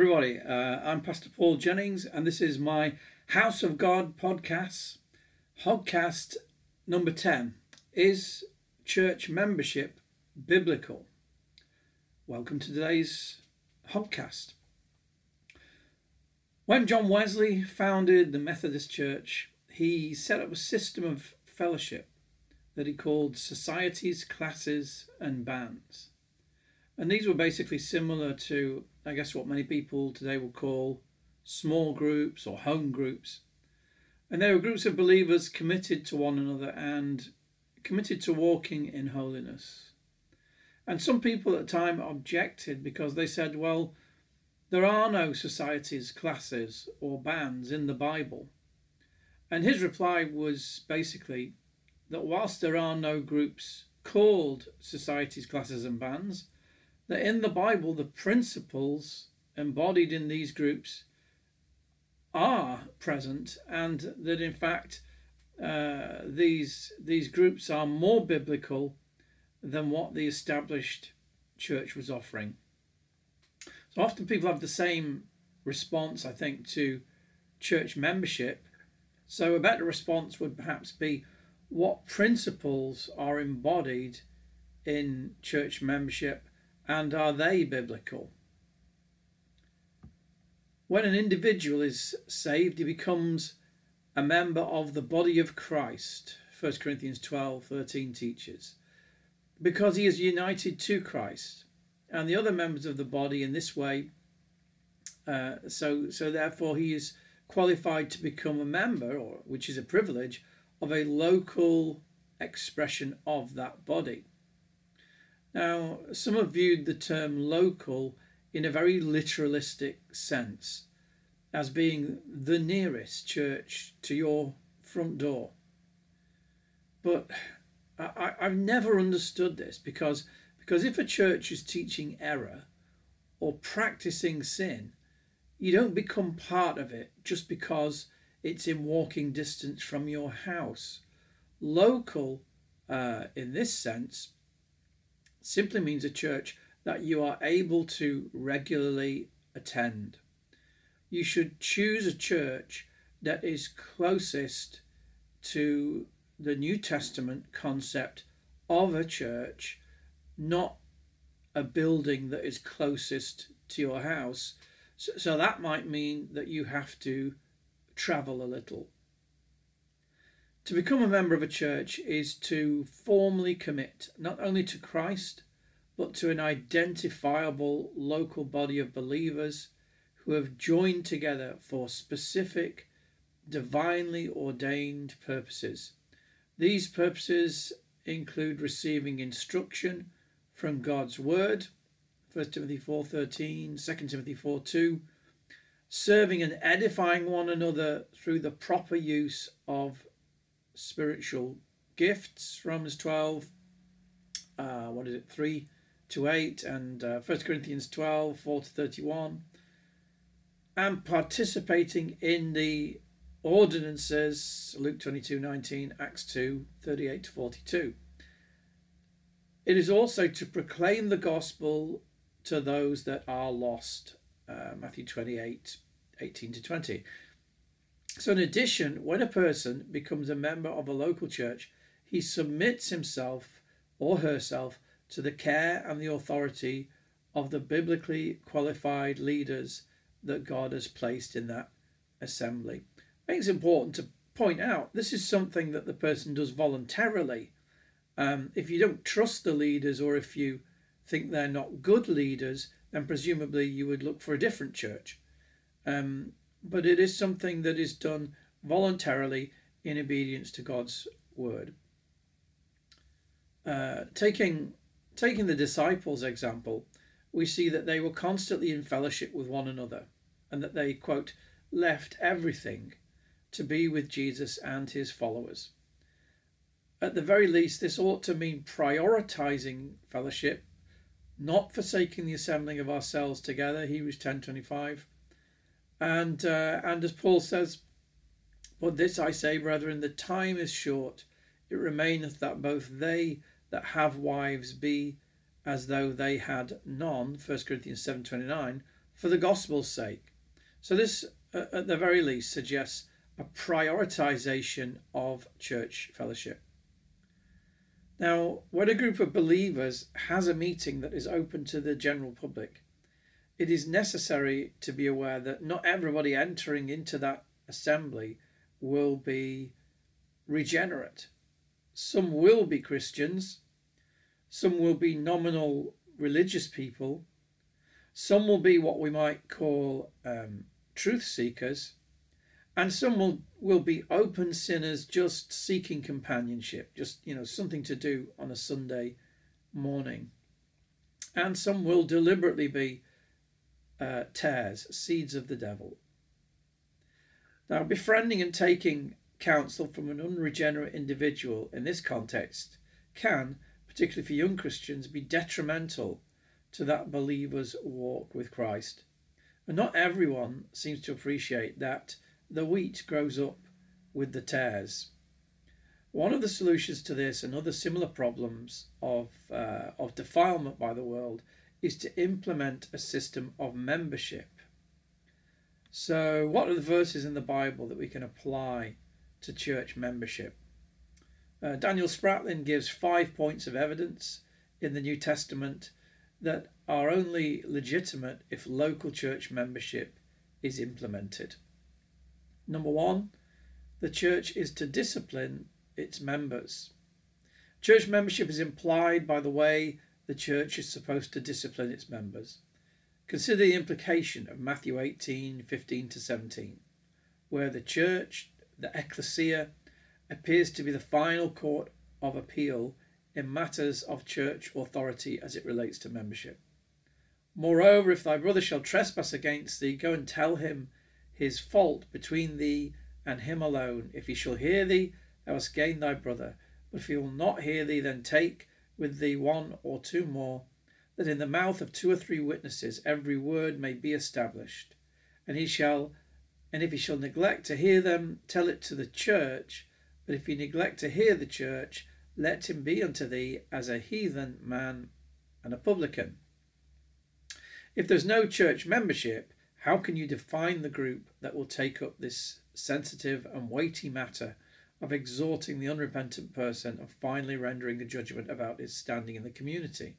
Everybody, uh, I'm Pastor Paul Jennings, and this is my House of God podcast, Hogcast number 10. Is church membership biblical? Welcome to today's Hogcast. When John Wesley founded the Methodist Church, he set up a system of fellowship that he called societies, classes, and bands. And these were basically similar to, I guess, what many people today would call small groups or home groups. And they were groups of believers committed to one another and committed to walking in holiness. And some people at the time objected because they said, well, there are no societies, classes, or bands in the Bible. And his reply was basically that whilst there are no groups called societies, classes, and bands, that in the Bible the principles embodied in these groups are present, and that in fact uh, these these groups are more biblical than what the established church was offering. So often people have the same response, I think, to church membership. So a better response would perhaps be what principles are embodied in church membership and are they biblical? When an individual is saved, he becomes a member of the body of Christ, 1 Corinthians 12 13 teaches, because he is united to Christ and the other members of the body in this way. Uh, so, so therefore, he is qualified to become a member, or which is a privilege, of a local expression of that body. Now, some have viewed the term local in a very literalistic sense as being the nearest church to your front door. But I, have never understood this because, because if a church is teaching error or practicing sin, you don't become part of it just because it's in walking distance from your house. Local, uh, in this sense, simply means a church that you are able to regularly attend. You should choose a church that is closest to the New Testament concept of a church, not a building that is closest to your house. So, so that might mean that you have to travel a little. To become a member of a church is to formally commit not only to Christ, but to an identifiable local body of believers who have joined together for specific, divinely ordained purposes. These purposes include receiving instruction from God's Word, 1 Timothy 4.13, 2 Timothy 4.2, serving and edifying one another through the proper use of spiritual gifts, Romans 12, uh, what is it, 3 to 8, and uh, 1 Corinthians 12, 4 to 31, and participating in the ordinances, Luke 22, 19, Acts 2, 38 to 42. It is also to proclaim the gospel to those that are lost, uh, Matthew 28, 18 to 20. So, in addition, when a person becomes a member of a local church, he submits himself or herself to the care and the authority of the biblically qualified leaders that God has placed in that assembly. I think it's important to point out this is something that the person does voluntarily. Um, if you don't trust the leaders or if you think they're not good leaders, then presumably you would look for a different church. Um, but it is something that is done voluntarily in obedience to God's word. Uh, taking taking the disciples' example, we see that they were constantly in fellowship with one another, and that they quote left everything to be with Jesus and his followers. At the very least, this ought to mean prioritizing fellowship, not forsaking the assembling of ourselves together. Hebrews ten twenty five and, uh, and as Paul says, But this I say, brethren, the time is short. It remaineth that both they that have wives be as though they had none, 1 Corinthians 7.29, for the gospel's sake. So, this, uh, at the very least, suggests a prioritization of church fellowship. Now, when a group of believers has a meeting that is open to the general public, it is necessary to be aware that not everybody entering into that assembly will be regenerate. Some will be Christians, some will be nominal religious people, some will be what we might call um, truth seekers, and some will, will be open sinners just seeking companionship, just you know something to do on a Sunday morning. And some will deliberately be uh, tares, seeds of the devil. Now, befriending and taking counsel from an unregenerate individual in this context can, particularly for young Christians, be detrimental to that believer's walk with Christ. And not everyone seems to appreciate that the wheat grows up with the tares. One of the solutions to this and other similar problems of, uh, of defilement by the world is to implement a system of membership. So, what are the verses in the Bible that we can apply to church membership? Uh, Daniel Spratlin gives five points of evidence in the New Testament that are only legitimate if local church membership is implemented. Number one, the church is to discipline its members. Church membership is implied by the way the church is supposed to discipline its members. Consider the implication of Matthew 18 15 to 17, where the church, the ecclesia, appears to be the final court of appeal in matters of church authority as it relates to membership. Moreover, if thy brother shall trespass against thee, go and tell him his fault between thee and him alone. If he shall hear thee, thou hast gained thy brother. But if he will not hear thee, then take with thee one or two more, that in the mouth of two or three witnesses every word may be established. And he shall, and if he shall neglect to hear them, tell it to the church. But if he neglect to hear the church, let him be unto thee as a heathen man and a publican. If there's no church membership, how can you define the group that will take up this sensitive and weighty matter of exhorting the unrepentant person and finally rendering a judgment about his standing in the community?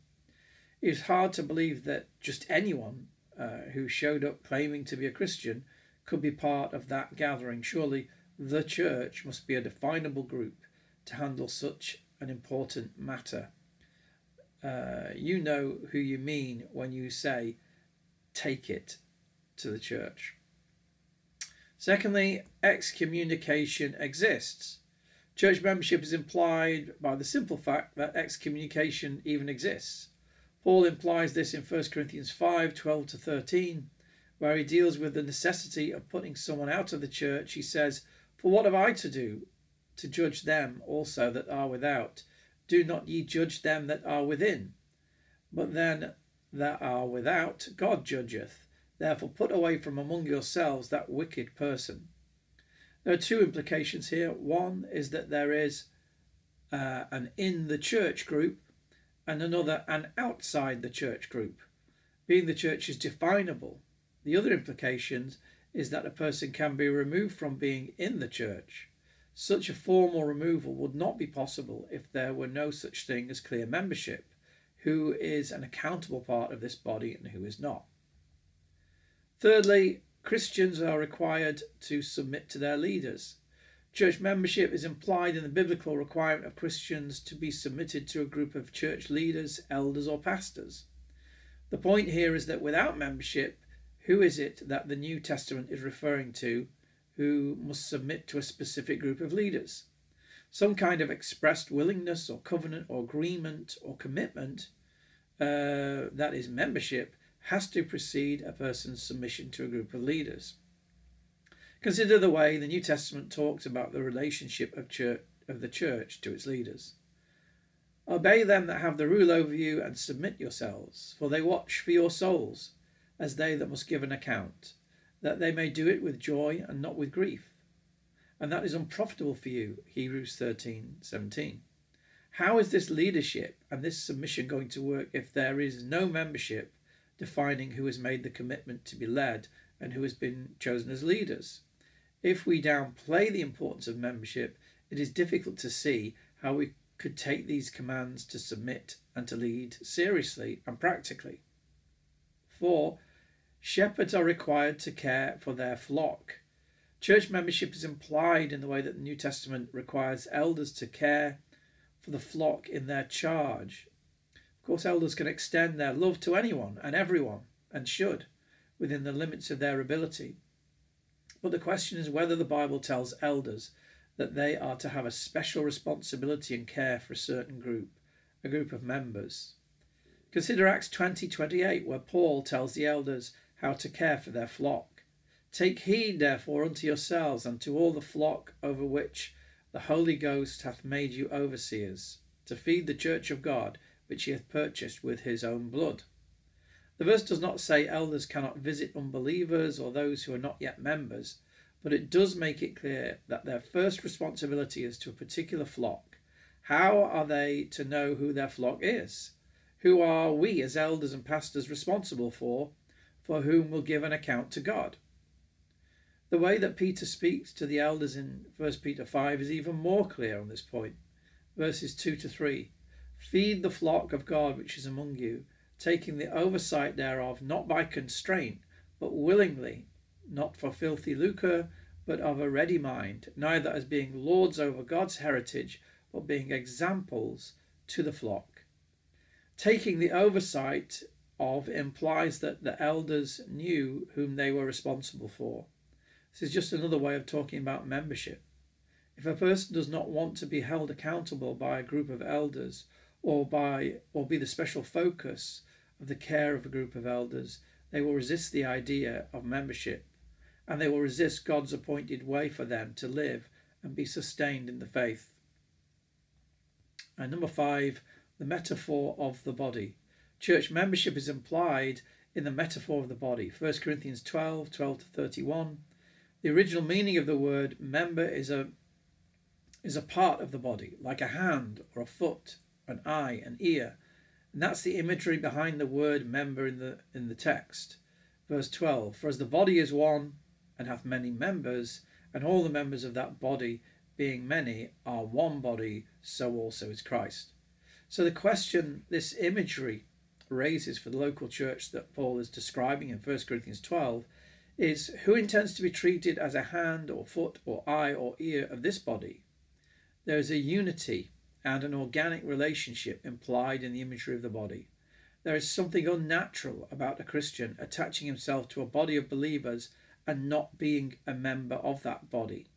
It's hard to believe that just anyone uh, who showed up claiming to be a Christian could be part of that gathering. Surely the church must be a definable group to handle such an important matter. Uh, you know who you mean when you say, take it to the church. Secondly, excommunication exists. Church membership is implied by the simple fact that excommunication even exists. Paul implies this in 1 Corinthians 5 12 to 13, where he deals with the necessity of putting someone out of the church. He says, For what have I to do to judge them also that are without. Do not ye judge them that are within. But then that are without, God judgeth. Therefore put away from among yourselves that wicked person. There are two implications here. One is that there is uh, an in the church group, and another an outside the church group. Being the church is definable. The other implications is that a person can be removed from being in the church. Such a formal removal would not be possible if there were no such thing as clear membership, who is an accountable part of this body and who is not. Thirdly, Christians are required to submit to their leaders. Church membership is implied in the biblical requirement of Christians to be submitted to a group of church leaders, elders, or pastors. The point here is that without membership, who is it that the New Testament is referring to who must submit to a specific group of leaders. Some kind of expressed willingness or covenant or agreement or commitment, uh, that is membership, has to precede a person's submission to a group of leaders. Consider the way the New Testament talks about the relationship of, church, of the church to its leaders. Obey them that have the rule over you and submit yourselves, for they watch for your souls, as they that must give an account that they may do it with joy and not with grief. And that is unprofitable for you, Hebrews 13 17. How is this leadership and this submission going to work if there is no membership defining who has made the commitment to be led and who has been chosen as leaders. If we downplay the importance of membership, it is difficult to see how we could take these commands to submit and to lead seriously and practically. 4. Shepherds are required to care for their flock. Church membership is implied in the way that the New Testament requires elders to care for the flock in their charge. Of course, elders can extend their love to anyone and everyone, and should, within the limits of their ability. But the question is whether the Bible tells elders that they are to have a special responsibility and care for a certain group, a group of members. Consider Acts 20 28, where Paul tells the elders how to care for their flock. Take heed, therefore, unto yourselves and to all the flock over which the Holy Ghost hath made you overseers, to feed the church of God, which he hath purchased with his own blood. The verse does not say elders cannot visit unbelievers or those who are not yet members, but it does make it clear that their first responsibility is to a particular flock. How are they to know who their flock is? Who are we as elders and pastors responsible for, for whom will give an account to God? The way that Peter speaks to the elders in 1 Peter 5 is even more clear on this point. Verses 2 to 3 Feed the flock of God which is among you taking the oversight thereof not by constraint, but willingly, not for filthy lucre, but of a ready mind, neither as being lords over God's heritage, but being examples to the flock. Taking the oversight of implies that the elders knew whom they were responsible for. This is just another way of talking about membership. If a person does not want to be held accountable by a group of elders or by or be the special focus of the care of a group of elders, they will resist the idea of membership and they will resist God's appointed way for them to live and be sustained in the faith. And number five, the metaphor of the body. Church membership is implied in the metaphor of the body. 1 Corinthians 12 12 to 31. The original meaning of the word member is a is a part of the body, like a hand or a foot, an eye, an ear, and that's the imagery behind the word member in the in the text. Verse 12 For as the body is one and hath many members, and all the members of that body, being many, are one body, so also is Christ. So the question this imagery raises for the local church that Paul is describing in 1 Corinthians 12 is who intends to be treated as a hand or foot or eye or ear of this body? There is a unity and an organic relationship implied in the imagery of the body. There is something unnatural about a Christian attaching himself to a body of believers and not being a member of that body.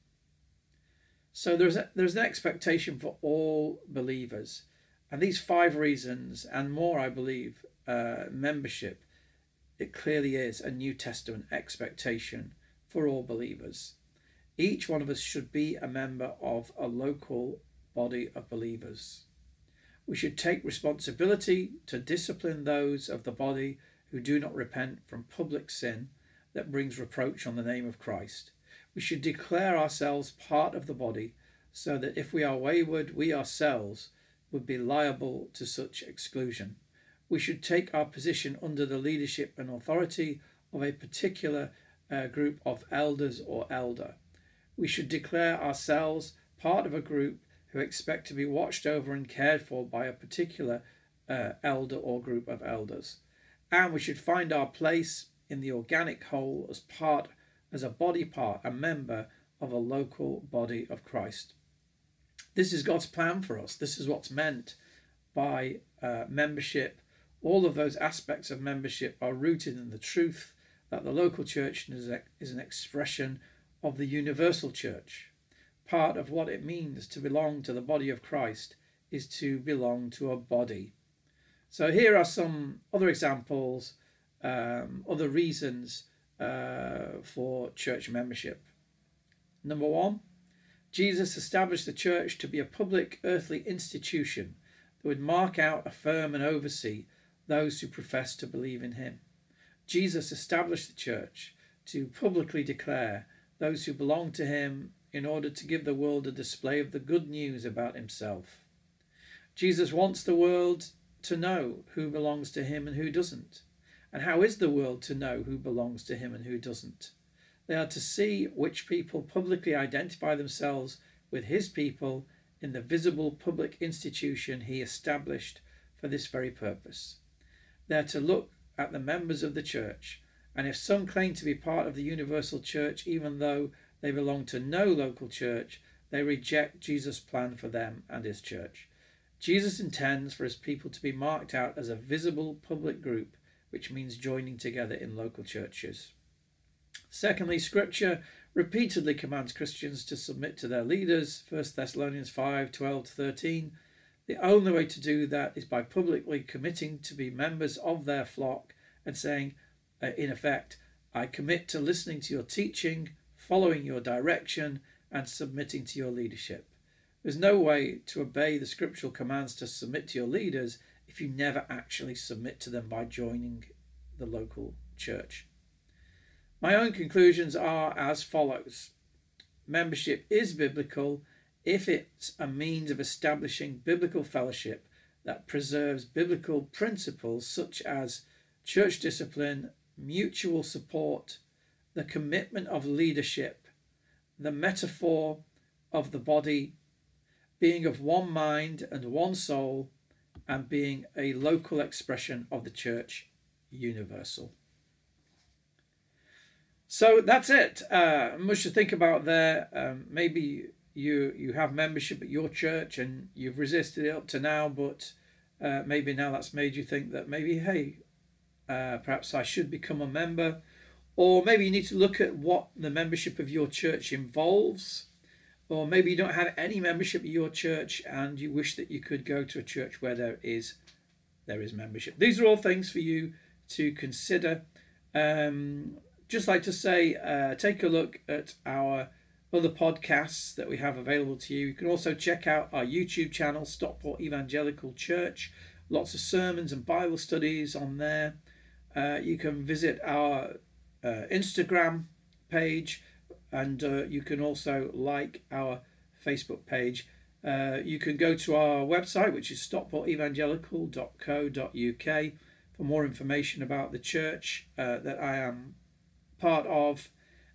So there's a, there's an expectation for all believers, and these five reasons and more, I believe, uh, membership. It clearly is a New Testament expectation for all believers. Each one of us should be a member of a local body of believers. We should take responsibility to discipline those of the body who do not repent from public sin that brings reproach on the name of Christ. We should declare ourselves part of the body so that if we are wayward, we ourselves would be liable to such exclusion. We should take our position under the leadership and authority of a particular uh, group of elders or elder. We should declare ourselves part of a group who expect to be watched over and cared for by a particular uh, elder or group of elders. And we should find our place in the organic whole as part, as a body part, a member of a local body of Christ. This is God's plan for us. This is what's meant by uh, membership. All of those aspects of membership are rooted in the truth that the local church is, is an expression of the universal church part of what it means to belong to the body of Christ is to belong to a body. So here are some other examples, um, other reasons uh, for church membership. Number one, Jesus established the church to be a public earthly institution that would mark out, affirm, and oversee those who profess to believe in him. Jesus established the church to publicly declare those who belong to him in order to give the world a display of the good news about himself. Jesus wants the world to know who belongs to him and who doesn't. And how is the world to know who belongs to him and who doesn't? They are to see which people publicly identify themselves with his people in the visible public institution he established for this very purpose. They are to look at the members of the church, and if some claim to be part of the universal church, even though they belong to no local church, they reject Jesus' plan for them and his church. Jesus intends for his people to be marked out as a visible public group, which means joining together in local churches. Secondly, Scripture repeatedly commands Christians to submit to their leaders, 1 Thessalonians 5 12 13. The only way to do that is by publicly committing to be members of their flock and saying, uh, in effect, I commit to listening to your teaching, following your direction, and submitting to your leadership. There's no way to obey the scriptural commands to submit to your leaders if you never actually submit to them by joining the local church. My own conclusions are as follows Membership is biblical if it's a means of establishing biblical fellowship that preserves biblical principles such as church discipline, mutual support, the commitment of leadership, the metaphor of the body, being of one mind and one soul, and being a local expression of the church universal. So that's it. Uh, much to think about there. Um, maybe you you have membership at your church and you've resisted it up to now, but uh, maybe now that's made you think that maybe hey, uh, perhaps I should become a member, or maybe you need to look at what the membership of your church involves or maybe you don't have any membership at your church and you wish that you could go to a church where there is there is membership. These are all things for you to consider. Um, just like to say, uh, take a look at our other podcasts that we have available to you. You can also check out our YouTube channel, Stockport Evangelical Church. Lots of sermons and Bible studies on there. Uh, you can visit our uh, Instagram page and uh, you can also like our Facebook page. Uh, you can go to our website, which is stockportevangelical.co.uk, for more information about the church uh, that I am part of.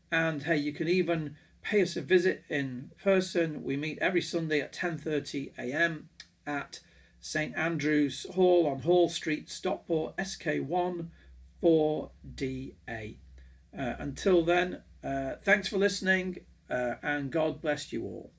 And hey, you can even pay us a visit in person. We meet every Sunday at 10:30 a.m. at St Andrew's Hall on Hall Street, Stockport, SK1 4DA. Uh, until then, uh, thanks for listening, uh, and God bless you all.